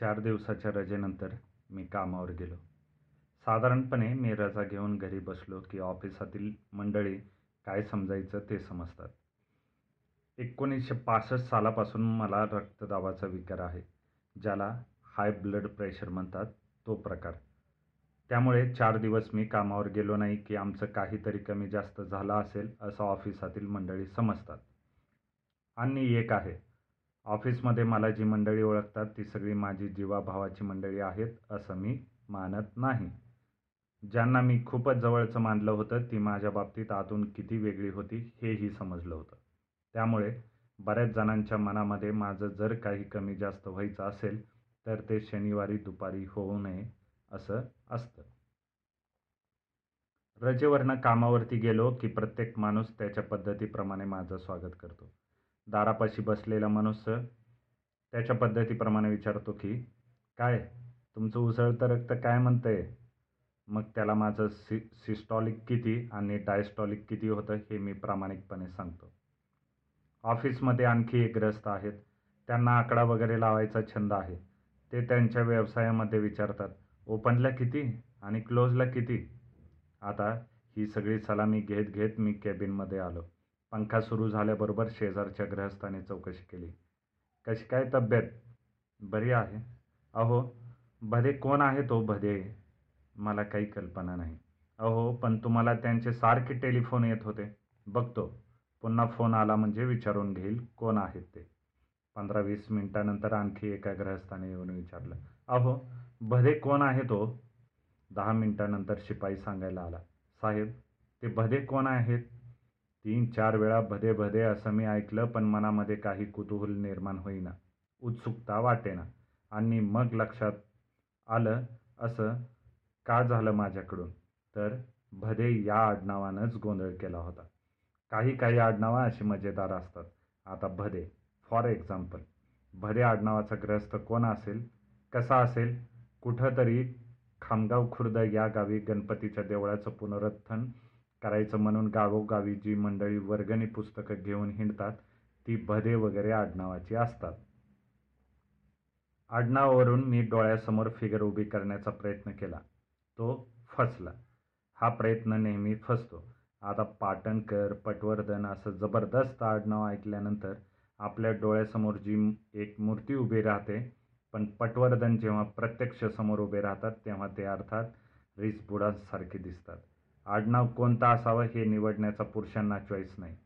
चार दिवसाच्या रजेनंतर मी कामावर गेलो. साधारणपणे मी रजा घेऊन घरी बसलो की ऑफिसातील मंडळी काय समजायचं ते समजतात. एकोणीसशे पासष्ट सालापासून मला रक्तदाबाचा विकार आहे. ज्याला हाय ब्लड प्रेशर म्हणतात तो प्रकार. त्यामुळे चार दिवस मी कामावर गेलो नाही की आमचं काहीतरी कमी जास्त झालं असेल असं ऑफिसातील मंडळी समजतात. आणि एक आहे, ऑफिसमध्ये मला जी मंडळी ओळखतात ती सगळी माझी जीवाभावाची मंडळी आहेत असं मी मानत नाही. ज्यांना मी खूपच जवळचं मानलं होतं ती माझ्या बाबतीत आतून किती वेगळी होती हेही समजलं होतं. त्यामुळे बऱ्याच जणांच्या मनामध्ये माझं जर काही कमी जास्त व्हायचं असेल तर ते शनिवारी दुपारी होऊ नये असं असतं. रजेवरनं कामावरती गेलो की प्रत्येक माणूस त्याच्या पद्धतीप्रमाणे माझं स्वागत करतो. दारापाशी बसलेला मनुष्य त्याच्या पद्धतीप्रमाणे विचारतो की, काय, तुमचं उसळतं रक्त काय म्हणतंय? मग त्याला माझं सि सिस्टॉलिक किती आणि डायस्टॉलिक किती होतं हे मी प्रामाणिकपणे सांगतो. ऑफिसमध्ये आणखी एक ग्रस्त आहेत. त्यांना आकडा वगैरे लावायचा छंद आहे. ते त्यांच्या व्यवसायामध्ये विचारतात, ओपनला किती आणि क्लोजला किती? आता ही सगळी सलामी घेत घेत मी केबिनमध्ये आलो. पंखा सुरू झाल्याबरोबर शेजारच्या गृहस्थाने चौकशी केली, कशी काय तब्येत? बरी आहे. अहो, भदे कोण आहे तो भदे? मला काही कल्पना नाही. अहो, पण तुम्हाला त्यांचे सारखे टेलिफोन येत होते. बघतो. पुन्हा फोन आला म्हणजे विचारून घेईल कोण आहेत ते. पंधरा वीस मिनिटानंतर आणखी एका ग्रहस्थाने येऊन विचारलं, अहो, भदे कोण आहेत तो दहा मिनिटानंतर शिपाई सांगायला आला, साहेब, ते भदे कोण आहेत? तीन चार वेळा भदे भदे असं मी ऐकलं पण मनामध्ये काही कुतूहल निर्माण होईना, उत्सुकता वाटेना. आणि मग लक्षात आलं असं का झालं माझ्याकडून तर भदे या आडनावानंच गोंधळ केला होता. काही काही आडनावं अशी मजेदार असतात. आता भदे, फॉर एक्झाम्पल, भदे आडनावाचा ग्रस्त कोण असेल, कसा असेल? कुठंतरी खामगाव खुर्द या गावी गणपतीच्या देवळाचं पुनरुत्थान करायचं म्हणून गावोगावी जी मंडळी वर्गणी पुस्तकं घेऊन हिंडतात ती भदे वगैरे आडनावाची असतात. आडनावावरून मी डोळ्यासमोर फिगर उभी करण्याचा प्रयत्न केला. तो फसला. हा प्रयत्न नेहमी फसतो. आता पाटणकर, पटवर्धन असं जबरदस्त आडनाव ऐकल्यानंतर आपल्या डोळ्यासमोर जी एक मूर्ती उभी राहते पण पटवर्धन जेव्हा प्रत्यक्ष समोर उभे राहतात तेव्हा ते अर्थात रिसबुडांसारखे दिसतात. आडनाव कोणता असावं हे निवडण्याचा पुरुषांना चॉईस नाही.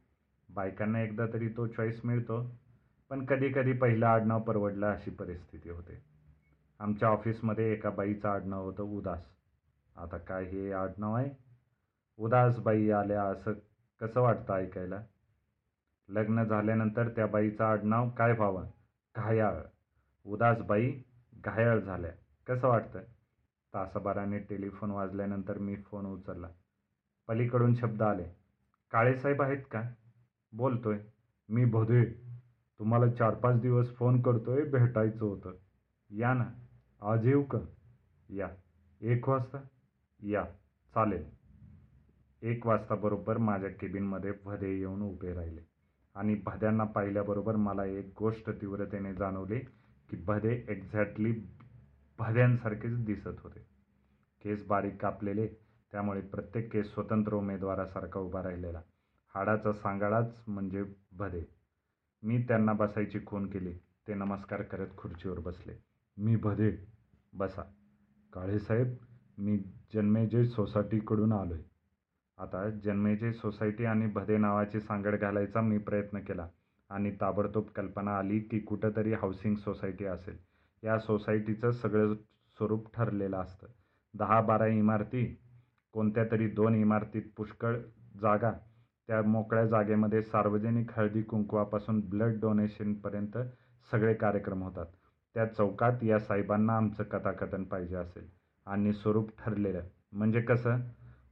बायकांना एकदा तरी तो चॉईस मिळतो. पण कधीकधी पहिलं आडनाव परवडलं अशी परिस्थिती होते. आमच्या ऑफिसमध्ये एका बाईचं आडनाव होतं उदास. आता काय हे आडनाव आहे? उदास बाई आल्या असं कसं वाटतं ऐकायला? लग्न झाल्यानंतर त्या बाईचं आडनाव काय व्हावं? घायाळ. उदास बाई घायाळ झाल्या. कसं वाटतं? तासाभराने टेलिफोन वाजल्यानंतर मी फोन उचलला. पलीकडून शब्द आले, काळेसाहेब आहेत का? बोलतोय. मी भदे. तुम्हाला चार पाच दिवस फोन करतोय, भेटायचं होतं. या ना. आज येऊ का? या. एक वाजता? या. चालेल. एक वाजता बरोबर माझ्या केबिनमध्ये भदे येऊन उभे राहिले. आणि भद्यांना पाहिल्याबरोबर मला एक गोष्ट तीव्रतेने जाणवली की भदे एक्झॅक्टली भद्यांसारखेच दिसत होते. केस बारीक कापलेले, त्यामुळे प्रत्येक केस स्वतंत्र उमेदवारासारखा उभा राहिलेला. हाडाचा सांगाडाच म्हणजे भदे. मी त्यांना बसायची खून केली. ते नमस्कार करत खुर्चीवर बसले. मी भदे. बसा. काळेसाहेब, मी जन्मेजय सोसायटीकडून आलो आहे आता जन्मेजय सोसायटी आणि भदे नावाची सांगड घालायचा मी प्रयत्न केला आणि ताबडतोब कल्पना आली की कुठंतरी हाऊसिंग सोसायटी असेल. या सोसायटीचं सगळं स्वरूप ठरलेलं असतं. दहा बारा इमारती, कोणत्या तरी दोन इमारतीत पुष्कळ जागा, त्या मोकळ्या जागेमध्ये सार्वजनिक हळदी कुंकवापासून ब्लड डोनेशनपर्यंत सगळे कार्यक्रम होतात. त्या चौकात या साहेबांना आमचं कथाकथन पाहिजे असेल. आणि स्वरूप ठरलेलं म्हणजे कसं?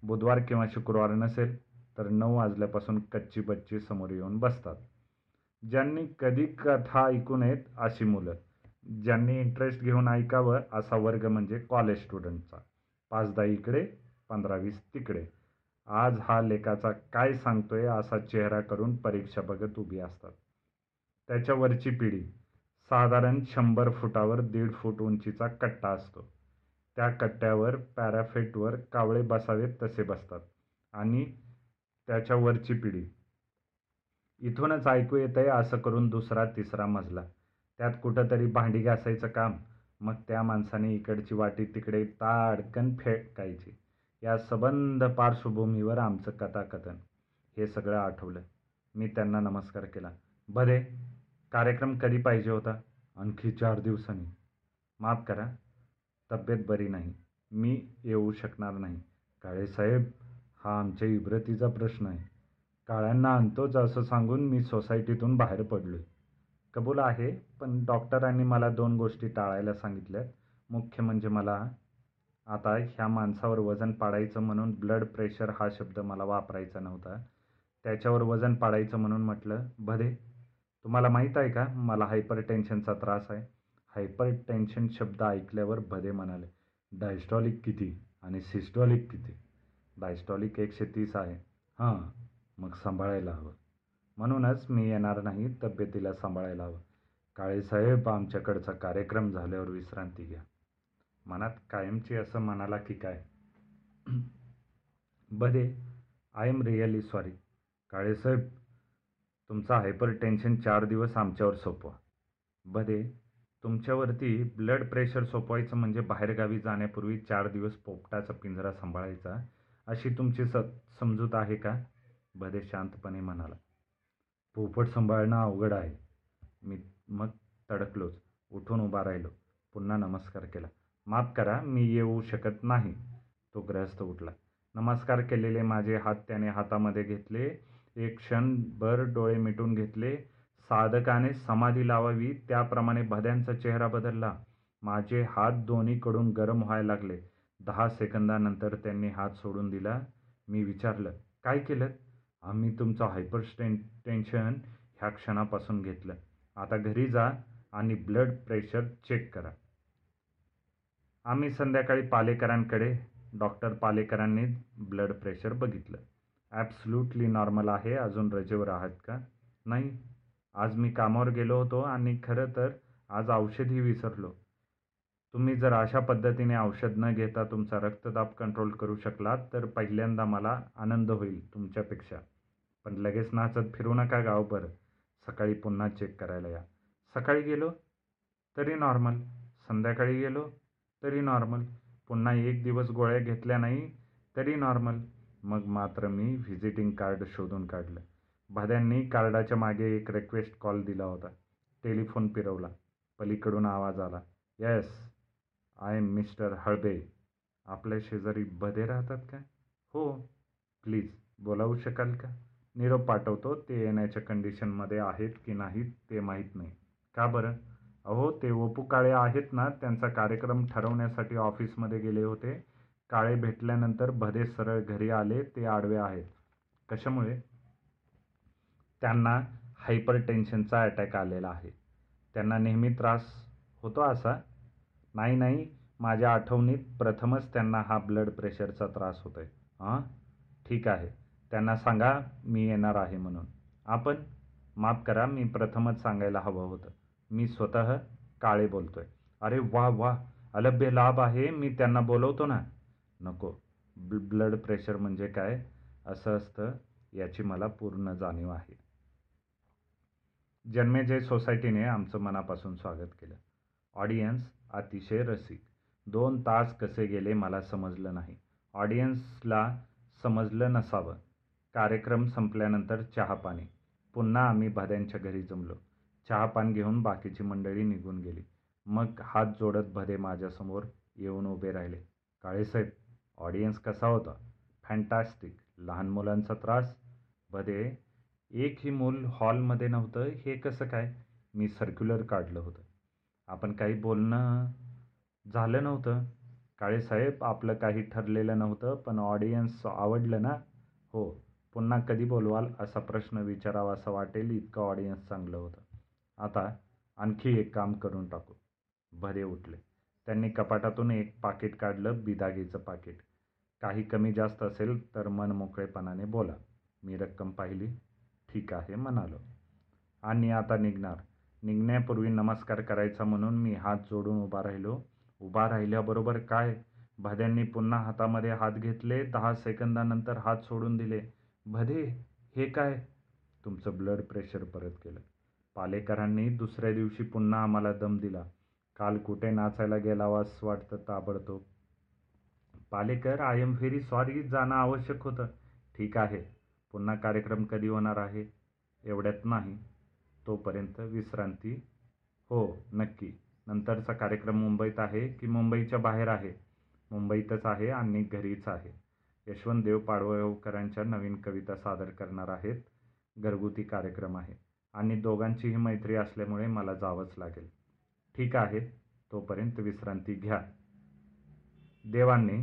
बुधवार किंवा शुक्रवार नसेल तर नऊ वाजल्यापासून कच्ची बच्ची समोर येऊन बसतात. ज्यांनी कधी कथा ऐकू नयेत अशी मुलं. ज्यांनी इंटरेस्ट घेऊन ऐकावं असा वर्ग म्हणजे कॉलेज स्टुडंटचा. पाच दहा इकडे, पंधरा वीस तिकडे. आज हा लेकाचा काय सांगतोय असा चेहरा करून परीक्षा बघत उभी असतात. त्याच्या वरची पिढी. साधारण शंभर फुटावर दीड फूट उंचीचा कट्टा असतो त्या कट्ट्यावर पॅराफेटवर कावळे बसावेत तसे बसतात आणि त्याच्या वरची पिढी इथूनच ऐकू येतंय असं करून दुसरा तिसरा मजला त्यात कुठंतरी भांडी घासायचं काम मग त्या माणसाने इकडची वाटी तिकडे ताडकन फेकायची या सबंध पार्श्वभूमीवर आमचं कथाकथन हे सगळं आठवलं. मी त्यांना नमस्कार केला. बरे कार्यक्रम कधी पाहिजे होता? आणखी चार दिवसांनी. माफ करा तब्येत बरी नाही. मी येऊ शकणार नाही. काळेसाहेब हा आमच्या इब्रतीचा प्रश्न आहे. काळ्यांना आणतोच असं सांगून मी सोसायटीतून बाहेर पडलो आहे कबूल आहे पण डॉक्टरांनी मला दोन गोष्टी टाळायला सांगितल्यात. मुख्य म्हणजे मला आता ह्या माणसावर वजन पाडायचं म्हणून ब्लड प्रेशर हा शब्द मला वापरायचा नव्हता. त्याच्यावर वजन पाडायचं म्हणून म्हटलं भदे तुम्हाला माहीत आहे का? मला हायपर टेन्शनचा त्रास आहे. हायपर टेन्शन शब्द ऐकल्यावर भदे म्हणाले डायस्टॉलिक किती आणि सिस्टॉलिक किती? डायस्टॉलिक एकशे तीस आहे. हां मग सांभाळायला हवं. म्हणूनच मी येणार नाही तब्येतीला सांभाळायला हवं. काळेसाहेब आमच्याकडचा कार्यक्रम झाल्यावर विश्रांती घ्या. मनात कायमचे असं म्हणाला की काय? Badhe I am really sorry काळेसाहेब तुमचा हायपर टेन्शन चार दिवस आमच्यावर सोपवा. बधे तुमच्यावरती ब्लड प्रेशर सोपवायचं म्हणजे बाहेरगावी जाण्यापूर्वी चार दिवस पोपटाचा पिंजरा सांभाळायचा अशी तुमची स समजूत आहे का? बदे शांतपणे म्हणाला. पोपट सांभाळणं अवघड आहे. मी मग तडकलोच. उठून उभा राहिलो. पुन्हा नमस्कार केला. माफ करा मी येऊ शकत नाही. तो ग्रस्त उठला. नमस्कार केलेले माझे हात त्याने हातामध्ये घेतले. एक क्षणभर डोळे मिटून घेतले. साधकाने समाधी लावावी त्याप्रमाणे भद्यांचा चेहरा बदलला. माझे हात दोन्हीकडून गरम व्हायला लागले. दहा सेकंदानंतर त्यांनी हात सोडून दिला. मी विचारलं काय केलं आम्ही तुमचं हायपर स्टेन टेन्शन ह्या क्षणापासून घेतलं. आता घरी जा आणि ब्लड प्रेशर चेक करा. आम्ही संध्याकाळी पालेकरांकडे डॉक्टर पालेकरांनी ब्लड प्रेशर बघितलं. ॲब्सल्युटली नॉर्मल आहे अजून रजेवर आहात का? नाही. आज मी कामावर गेलो होतो आणि खरं तर आज औषधही विसरलो. तुम्ही जर अशा पद्धतीने औषध न घेता तुमचा रक्तदाब कंट्रोल करू शकलात तर पहिल्यांदा मला आनंद होईल तुमच्यापेक्षा. पण लगेच नाचत फिरू नका गावभर सकाळी पुन्हा चेक करायला या. सकाळी गेलो? तरी नॉर्मल संध्याकाळी गेलो? तरी नॉर्मल पुन्हा एक दिवस गोळ्या घेतल्या नाही तरी नॉर्मल मग मात्र मी व्हिजिटिंग कार्ड शोधून काढलं. भाद्यांनी कार्डाच्या मागे एक रिक्वेस्ट कॉल दिला होता. टेलिफोन फिरवला. पलीकडून आवाज आला. Yes I am mister Halbe आपल्या शेजारी बधे राहतात का? हो. प्लीज बोलावू शकाल का? निरोप पाठवतो ते येण्याच्या कंडिशनमध्ये आहेत की नाहीत ते माहीत नाही. का बरं? अहो ते ओपू काळे आहेत ना त्यांचा कार्यक्रम ठरवण्यासाठी ऑफिसमध्ये गेले होते. काळे भेटल्यानंतर भदे सरळ घरी आले ते आडवे आहेत. कशामुळे? त्यांना हायपर टेन्शनचा अटॅक आलेला आहे. त्यांना नेहमी त्रास होतो असा? नाही नाही. माझ्या आठवणीत प्रथमच त्यांना हा ब्लड प्रेशरचा त्रास होतोय. हां ठीक आहे. त्यांना सांगा मी येणार आहे म्हणून. आपण माफ करा मी प्रथमच सांगायला हवं होतं. मी स्वतः काळे बोलतोय. अरे वा वा अलभ्य लाभ आहे मी त्यांना बोलवतो ना. नको ब्लड प्रेशर म्हणजे काय? असं असतं याची मला पूर्ण जाणीव आहे. जन्मेजय सोसायटीने आमचं मनापासून स्वागत केलं. ऑडियन्स अतिशय रसिक. दोन तास कसे गेले मला समजलं नाही. ऑडियन्सला समजलं नसावं. कार्यक्रम संपल्यानंतर चहापाणी पुन्हा आम्ही भाद्यांच्या घरी जमलो. चहापान घेऊन बाकीची मंडळी निघून गेली. मग हात जोडत भदे माझ्यासमोर येऊन उभे राहिले. काळेसाहेब ऑडियन्स कसा होता? फॅन्टॅस्टिक लहान मुलांचा त्रास? भदे एकही मूल हॉलमध्ये नव्हतं हे कसं काय? मी सर्क्युलर काढलं होतं. आपण काही बोलणं झालं नव्हतं. काळेसाहेब आपलं काही ठरलेलं नव्हतं पण ऑडियन्स आवडलं ना? हो पुन्हा कधी बोलवाल असा प्रश्न विचारावा असं वाटेल इतकं ऑडियन्स चांगलं होतं. आता आणखी एक काम करून टाकू. भरे उठले. त्यांनी कपाटातून एक पाकिट काढलं बिदागीचं पाकिट. काही कमी जास्त असेल तर मन मोकळेपणाने बोला. मी रक्कम पाहिली. ठीक आहे म्हणालो. आणि आता निघणार. निघण्यापूर्वी नमस्कार करायचा म्हणून मी हात जोडून उभा राहिलो. उभा राहिल्याबरोबर काय? भद्यांनी पुन्हा हातामध्ये हात घेतले दहा सेकंदानंतर हात सोडून दिले. भदे हे काय? तुमचं ब्लड प्रेशर परत केलं. पालेकरांनी दुसऱ्या दिवशी पुन्हा आम्हाला दम दिला. काल कुठे नाचायला गेलावास वाटतं ताबडतोब. Palekar I am very sorry जाणं आवश्यक होतं. ठीक आहे. पुन्हा कार्यक्रम कधी होणार आहे? एवढ्यात नाही. तोपर्यंत विश्रांती. हो नक्की. नंतरचा कार्यक्रम मुंबईत आहे की मुंबईच्या बाहेर आहे? मुंबईतच आहे आणि घरीच आहे. यशवंत देव पाडवकरांच्या नवीन कविता सादर करणार आहेत. घरगुती कार्यक्रम आहे. आणि दोघांचीही मैत्री असल्यामुळे मला जावंच लागेल. ठीक आहे तोपर्यंत विश्रांती घ्या. देवांनी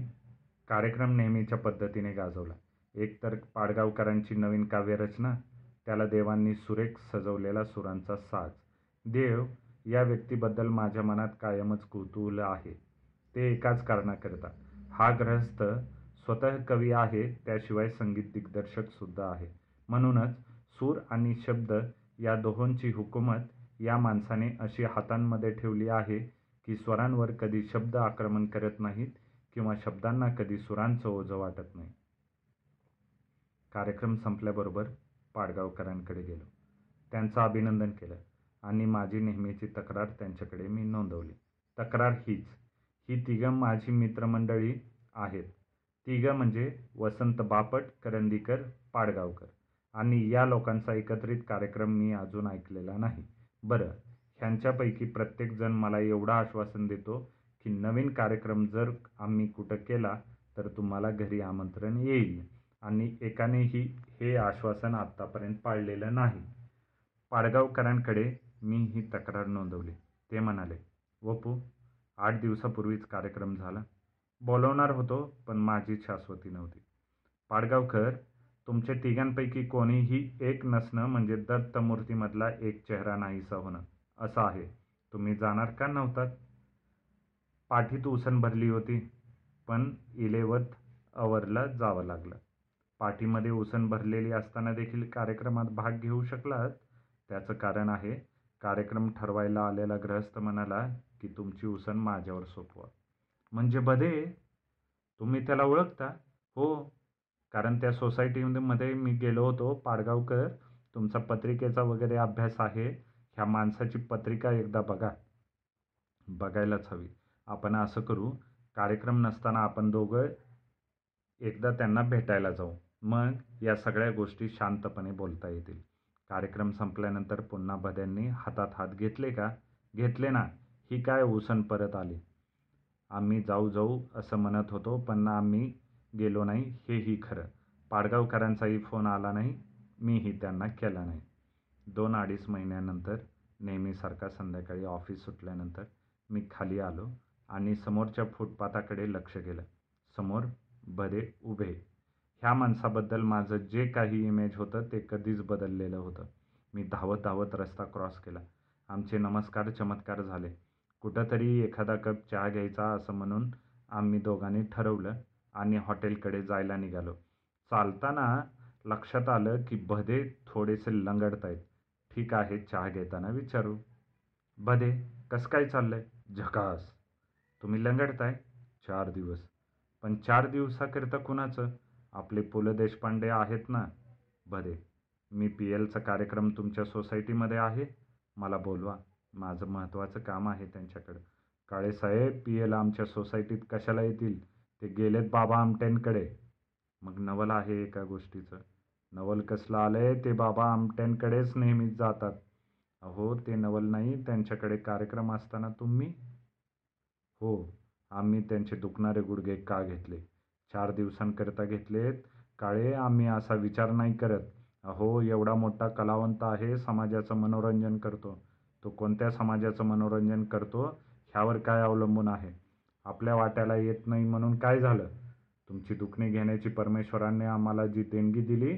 कार्यक्रम नेहमीच्या पद्धतीने गाजवला. एकतर पाडगावकरांची नवीन काव्यरचना त्याला देवांनी सुरेख सजवलेला सुरांचा साज. देव या व्यक्तीबद्दल माझ्या मनात कायमच कुतूहल आहे. ते एकाच कारणाकरता. हा ग्रहस्थ स्वतः कवी आहे त्याशिवाय संगीत दिग्दर्शक सुद्धा आहे. म्हणूनच सूर आणि शब्द या दोहोंची हुकूमत या माणसाने अशी हातांमध्ये ठेवली आहे की स्वरांवर कधी शब्द आक्रमण करत नाहीत किंवा शब्दांना कधी सुरांचं ओझं वाटत नाही. कार्यक्रम संपल्याबरोबर पाडगावकरांकडे गेलो. त्यांचं अभिनंदन केलं आणि माझी नेहमीची तक्रार त्यांच्याकडे मी नोंदवली. तक्रार हीच ही तिघं माझी मित्रमंडळी आहेत. तिघं म्हणजे वसंत बापट करंदीकर पाडगावकर. आणि या लोकांचा एकत्रित कार्यक्रम मी अजून ऐकलेला नाही. बरं ह्यांच्यापैकी प्रत्येकजण मला एवढं आश्वासन देतो की नवीन कार्यक्रम जर आम्ही कुठं केला तर तुम्हाला घरी आमंत्रण येईल. आणि एकानेही हे आश्वासन आत्तापर्यंत पाळलेलं नाही. पाडगावकरांकडे मी ही तक्रार नोंदवली. ते म्हणाले वपू आठ दिवसापूर्वीच कार्यक्रम झाला. बोलवणार होतो पण माझी शाश्वती नव्हती. पाडगावकर तुमच्या तिघांपैकी कोणीही एक नसणं म्हणजे दत्तमूर्तीमधला एक चेहरा नाहीसा होणं. असं आहे. तुम्ही जाणार का नव्हतात? पाठीत उसन भरली होती पण इलेवत अवरला जावं लागलं. पाठीमध्ये उसन भरलेली असताना देखील कार्यक्रमात भाग घेऊ शकलात? त्याचं कारण आहे कार्यक्रम ठरवायला आलेला ग्रहस्थ म्हणाला की तुमची उसण माझ्यावर सोपवा. म्हणजे बधे तुम्ही त्याला ओळखता? हो कारण त्या सोसायटीमध्ये मी गेलो होतो पाडगावकर. तुमचा पत्रिकेचा वगैरे अभ्यास आहे. ह्या माणसाची पत्रिका एकदा बघा. बघायलाच हवी. आपण असं करू. कार्यक्रम नसताना आपण दोघं एकदा त्यांना भेटायला जाऊ. मग या सगळ्या गोष्टी शांतपणे बोलता येतील. कार्यक्रम संपल्यानंतर पुन्हा बद्यांनी हातात हात घेतले का? घेतले ना. ही काय उसन परत आली? आम्ही जाऊ जाऊ असं म्हणत होतो पण आम्ही गेलो नाही हेही खरं. पाडगावकरांचाही फोन आला नाही मीही त्यांना केला नाही. दोन अडीच महिन्यानंतर नेहमीसारखा संध्याकाळी ऑफिस सुटल्यानंतर मी खाली आलो आणि समोरच्या फुटपाथाकडे लक्ष गेलं समोर भदे उभे. ह्या माणसाबद्दल माझं जे काही इमेज होतं ते कधीच बदललेलं होतं. मी धावत धावत रस्ता क्रॉस केला. आमचे नमस्कार चमत्कार झाले. कुठंतरी एखादा कप चहा घ्यायचा असं म्हणून आम्ही दोघांनी ठरवलं आणि हॉटेलकडे जायला निघालो. चालताना लक्षात आलं की भदे थोडेसे लंगडत आहेत ठीक आहे चहा घेताना विचारू. भदे कसं काय चाललंय? झकास. तुम्ही लंगडताय? चार दिवस. पण चार दिवसाकरिता कुणाचं? आपले पु ल देशपांडे आहेत ना? भदे मी पी एलचा कार्यक्रम तुमच्या सोसायटीमध्ये आहे? मला बोलवा. माझं महत्त्वाचं काम आहे त्यांच्याकडं. काळेसाहेब पी एल आमच्या सोसायटीत कशाला येतील? ते गेलेत बाबा आमट्यांकडे. मग नवल आहे एका गोष्टीचं. नवल कसलं आलंय ते बाबा आमट्यांकडेच नेहमीच जातात. अहो ते नवल नाही त्यांच्याकडे कार्यक्रम असताना तुम्ही? हो आम्ही त्यांचे दुखणारे गुडघे का घेतले? चार दिवसांकरिता घेतलेत. काळे आम्ही असा विचार नाही करत. अहो एवढा मोठा कलावंत आहे समाजाचं मनोरंजन करतो. तो कोणत्या समाजाचं मनोरंजन करतो ह्यावर काय अवलंबून आहे? आपल्या वाट्याला येत नाही म्हणून काय झालं? तुमची दुखणी घेण्याची परमेश्वराने आम्हाला जी देणगी दिली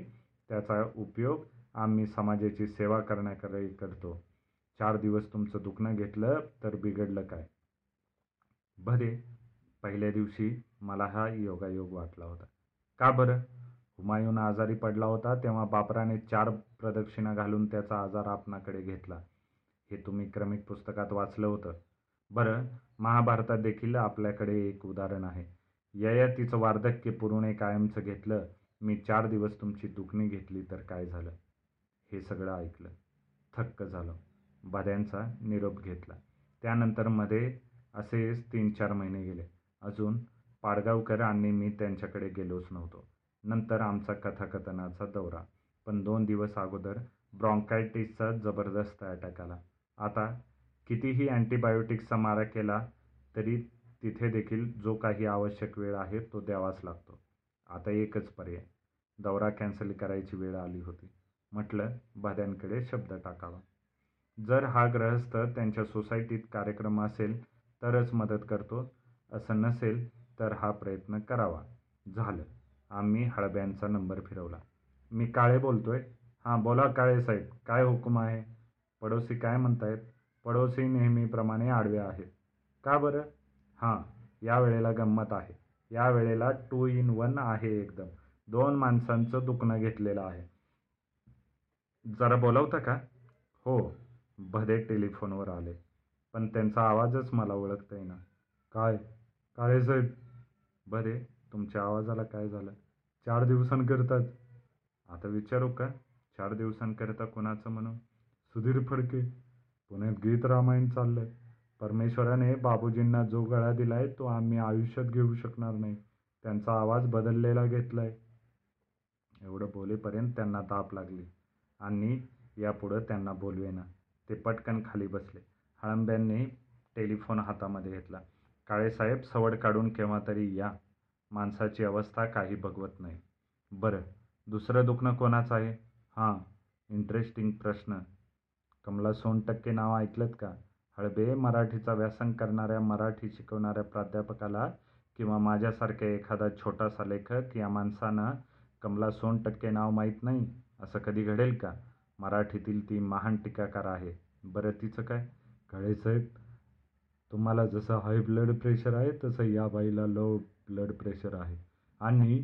त्याचा उपयोग आम्ही समाजाची सेवा करण्याकडे करतो. चार दिवस तुमचं दुखणं घेतलं तर बिघडलं काय? भरे पहिल्या दिवशी मला हा योगायोग वाटला होता. का बरं? हुमायून आजारी पडला होता तेव्हा बापराने चार प्रदक्षिणा घालून त्याचा आजार आपणाकडे घेतला. हे तुम्ही क्रमिक पुस्तकात वाचलं होतं. बरं महाभारतात देखील आपल्याकडे एक उदाहरण आहे. ययातीचं वार्धक्य पुरुणे कायमचं घेतलं मी चार दिवस तुमची दुखणी घेतली तर काय झालं? हे सगळं ऐकलं. थक्क झालं. बऱ्यांचा निरोप घेतला. त्यानंतरमध्ये असेच तीन चार महिने गेले. अजून पाडगावकर आणि मी त्यांच्याकडे गेलोच नव्हतो. नंतर आमचा कथाकथनाचा दौरा. पण दोन दिवस अगोदर ब्रॉन्कायटिसचा जबरदस्त अटॅक आला. आता कितीही अँटीबायोटिक्सचा मारा केला तरी तिथे देखील जो काही आवश्यक वेळ आहे तो द्यावाच लागतो. आता एकच पर्याय. दौरा कॅन्सल करायची वेळ आली होती. म्हटलं भाद्यांकडे शब्द टाकावा. जर हा ग्रहस्थ त्यांच्या सोसायटीत कार्यक्रम असेल तरच मदत करतो. असं नसेल तर हा प्रयत्न करावा. झालं. आम्ही हळब्यांचा नंबर फिरवला. मी काळे बोलतोय. हां बोला काळे साहेब. काय हुकूम आहे? पडोसी काय म्हणतायत? पडोसी नेहमीप्रमाणे आडवे आहेत. का बरं? हां या वेळेला गंमत आहे. या वेळेला टू इन वन आहे एकदम. दोन माणसांचं दुखणं घेतलेलं आहे. जरा बोलवता का? हो भदे टेलिफोनवर आले. पण त्यांचा आवाजच मला ओळखता येईना. काय? काळे साहेब? भदे तुमच्या आवाजाला काय झालं? चार दिवसांकरताच. आता विचारू का? चार दिवसांकरता कोणाचं म्हणून? सुधीर फडके? पुण्यात गीत रामायण चाललंय. परमेश्वराने बाबूजींना जो गळा दिलाय तो आम्ही आयुष्यात घेऊ शकणार नाही. त्यांचा आवाज बदललेला घेतलाय. एवढं बोलेपर्यंत त्यांना ताप लागली. आणि यापुढं त्यांना बोलवेना. ते पटकन खाली बसले. हळंब्यांनी टेलिफोन हातामध्ये घेतला. काळेसाहेब सवड काढून केव्हा तरी या. माणसाची अवस्था काही बघवत नाही. बरं दुसरं दुखणं कोणाचं आहे? हां इंटरेस्टिंग प्रश्न. कमला सोनटक्के नाव ऐकलंत का? हळबे मराठीचा व्यासंग करणाऱ्या मराठी शिकवणाऱ्या प्राध्यापकाला किंवा माझ्यासारख्या एखादा छोटासा लेखक या माणसानं कमला सोनटक्के नाव माहीत नाही? असं कधी घडेल का? मराठीतील ती महान टीकाकार आहे. बरं तिचं काय? काळेसाहेब तुम्हाला जसं हाय ब्लड प्रेशर आहे तसं या बाईला लो ब्लड प्रेशर आहे. आणि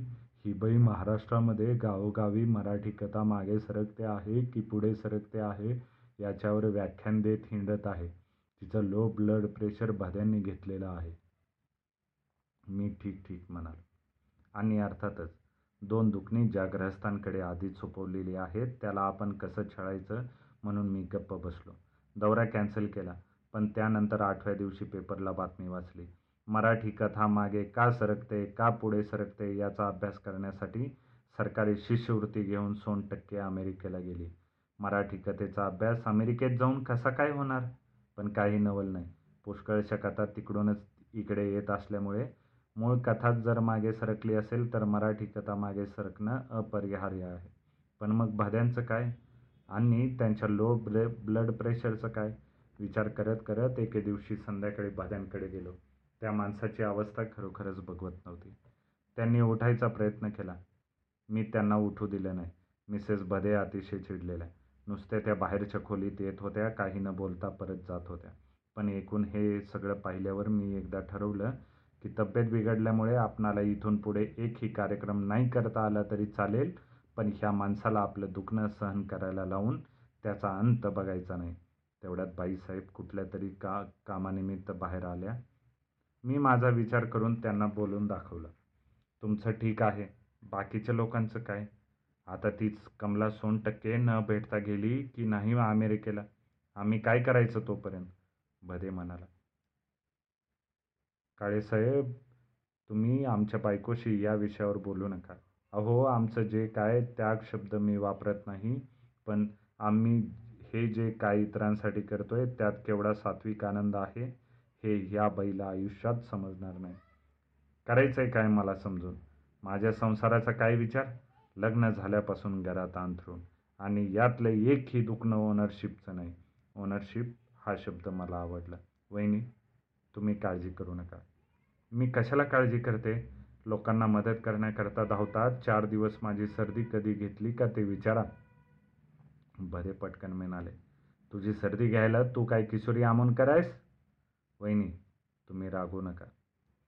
ही बाई महाराष्ट्रामध्ये गावोगावी मराठी कथा मागे सरकते आहे की पुढे सरकते आहे याच्यावर व्याख्यान देत हिंडत आहे. तिचं लो ब्लड प्रेशर भद्यांनी घेतलेलं आहे. मी ठीक ठीक म्हणाल. आणि अर्थातच दोन दुखणी ज्या ग्रहस्थांकडे आधीच सोपवलेली आहेत त्याला आपण कसं छळायचं म्हणून मी गप्प बसलो. दौरा कॅन्सल केला पण त्यानंतर आठव्या दिवशी पेपरला बातमी वाचली. मराठी कथा मागे का सरकते का पुढे सरकते याचा अभ्यास करण्यासाठी सरकारी शिष्यवृत्ती घेऊन सोन टक्के अमेरिकेला गेली. मराठी कथेचा अभ्यास अमेरिकेत जाऊन कसा काय होणार? पण काही नवल नाही. पुष्कळशा कथा तिकडूनच इकडे येत असल्यामुळे मूळ कथाच जर मागे सरकली असेल तर मराठी कथा मागे सरकणं अपरिहार्य आहे. पण मग भाद्यांचं काय? आणि त्यांच्या लो ब्ले ब्लड प्रेशरचं काय? विचार करत करत एके दिवशी संध्याकाळी भाद्यांकडे गेलो. त्या माणसाची अवस्था खरोखरच बघवत नव्हती. त्यांनी उठायचा प्रयत्न केला. मी त्यांना उठू दिलं नाही. मिसेस भदे अतिशय चिडलेल्या. नुसत्या त्या बाहेरच्या खोलीत येत होत्या काही न बोलता परत जात होत्या. पण एकूण हे सगळं पाहिल्यावर मी एकदा ठरवलं की तब्येत बिघडल्यामुळे आपणाला इथून पुढे एकही कार्यक्रम नाही करता आला तरी चालेल पण ह्या माणसाला आपलं दुखणं सहन करायला लावून त्याचा अंत बघायचा नाही. तेवढ्यात बाईसाहेब कुठल्या तरी का कामानिमित्त बाहेर आल्या. मी माझा विचार करून त्यांना बोलून दाखवलं. तुमचं ठीक आहे. बाकीच्या लोकांचं काय? आता तीच कमला सोनटक्के न भेटता गेली की नाही अमेरिकेला? आम्ही काय करायचं तोपर्यंत? भदे म्हणाला. काळेसाहेब तुम्ही आमच्या बायकोशी या विषयावर बोलू नका. अहो आमचं जे काय त्याग शब्द मी वापरत नाही पण आम्ही हे जे काय इतरांसाठी करतोय त्यात केवढा सात्विक आनंद आहे हे ह्या बाईला आयुष्यात समजणार नाही. करायचं आहे काय मला समजून? माझ्या संसाराचा काय विचार? लग्न झाल्यापासून घरात अंथरून आणि यातलं एकही दुखणं ओनरशिपचं नाही. ओनरशिप हा शब्द मला आवडला. वहिनी तुम्ही काळजी करू नका. मी कशाला काळजी करते? लोकांना मदत करण्याकरता धावतात? चार दिवस माझी सर्दी कधी घेतली का ते विचारा. बरे पटकन मिळाले तुझी सर्दी घ्यायला तू काय किशोरी आमून करायस? वहिनी तुम्ही रागू नका.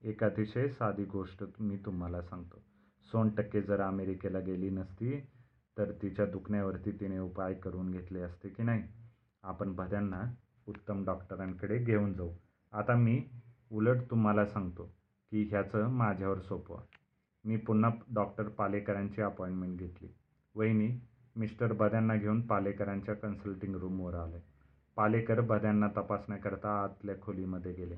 एक अतिशय साधी गोष्ट मी तुम्हाला सांगतो. सोन टक्के जर अमेरिकेला गेली नसती तर तिच्या दुखण्यावरती तिने उपाय करून घेतले असते की नाही? आपण भद्यांना उत्तम डॉक्टरांकडे घेऊन जाऊ. आता मी उलट तुम्हाला सांगतो की ह्याचं माझ्यावर सोपवा मी पुन्हा डॉक्टर पालेकरांची अपॉइंटमेंट घेतली. वहिनी मिस्टर बद्यांना घेऊन पालेकरांच्या कन्सल्टिंग रूमवर आले. पालेकर बद्यांना तपासण्याकरता आतल्या खोलीमध्ये गेले.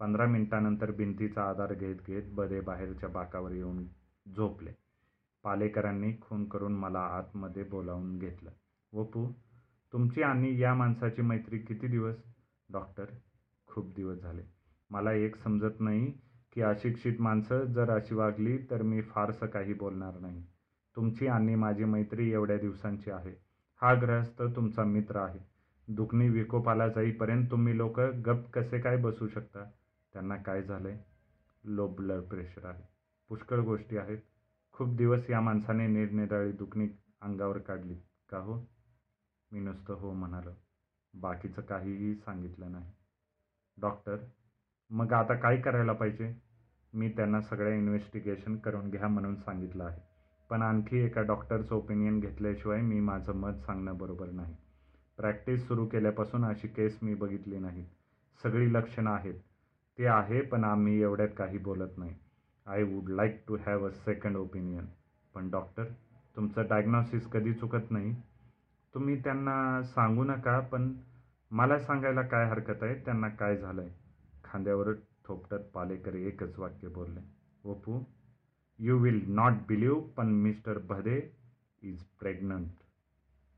पंधरा मिनिटानंतर भिंतीचा आधार घेत घेत बदे बाहेरच्या बाकावर येऊन झोपले. पालेकरांनी खून करून मला आतमध्ये बोलावून घेतलं. वपू तुमची आणि या माणसाची मैत्री किती दिवस? डॉक्टर खूप दिवस झाले. मला एक समजत नाही की अशिक्षित माणसं जर अशी वागली तर मी फारसं काही बोलणार नाही. तुमची आणि माझी मैत्री एवढ्या दिवसांची आहे. हा ग्रहस्थ तुमचा मित्र आहे. दुखणी विकोपाला जाईपर्यंत तुम्ही लोक गप कसे काय बसू शकता? त्यांना काय झालंय? लो ब्लड प्रेशर आहे. पुष्कळ गोष्टी आहेत. खूप दिवस या माणसाने निरनिराळी दुखणी अंगावर काढली. का हो? मी नुसतं हो म्हणालो. बाकीचं काहीही सांगितलं नाही. डॉक्टर मग आता काय करायला पाहिजे? मी त्यांना सगळ्या इन्व्हेस्टिगेशन करून घ्या म्हणून सांगितलं आहे. पण आणखी एका डॉक्टरचं ओपिनियन घेतल्याशिवाय मी माझं मत सांगणं बरोबर नाही. प्रॅक्टिस सुरू केल्यापासून अशी केस मी बघितली नाही. सगळी लक्षणं आहेत. ते आहे पण आम्ही एवढ्यात काही बोलत नाही. I would like to have a second opinion पण डॉक्टर तुमचं डायग्नॉसिस कधी चुकत नाही? तुम्ही त्यांना सांगू नका पण मला सांगायला काय हरकत आहे? त्यांना काय झालं आहे खांद्यावर थोपटत पालेकर एकच वाक्य बोलले. ओपू यू विल नॉट बिलीव पण मिस्टर भदे इज प्रेग्नंट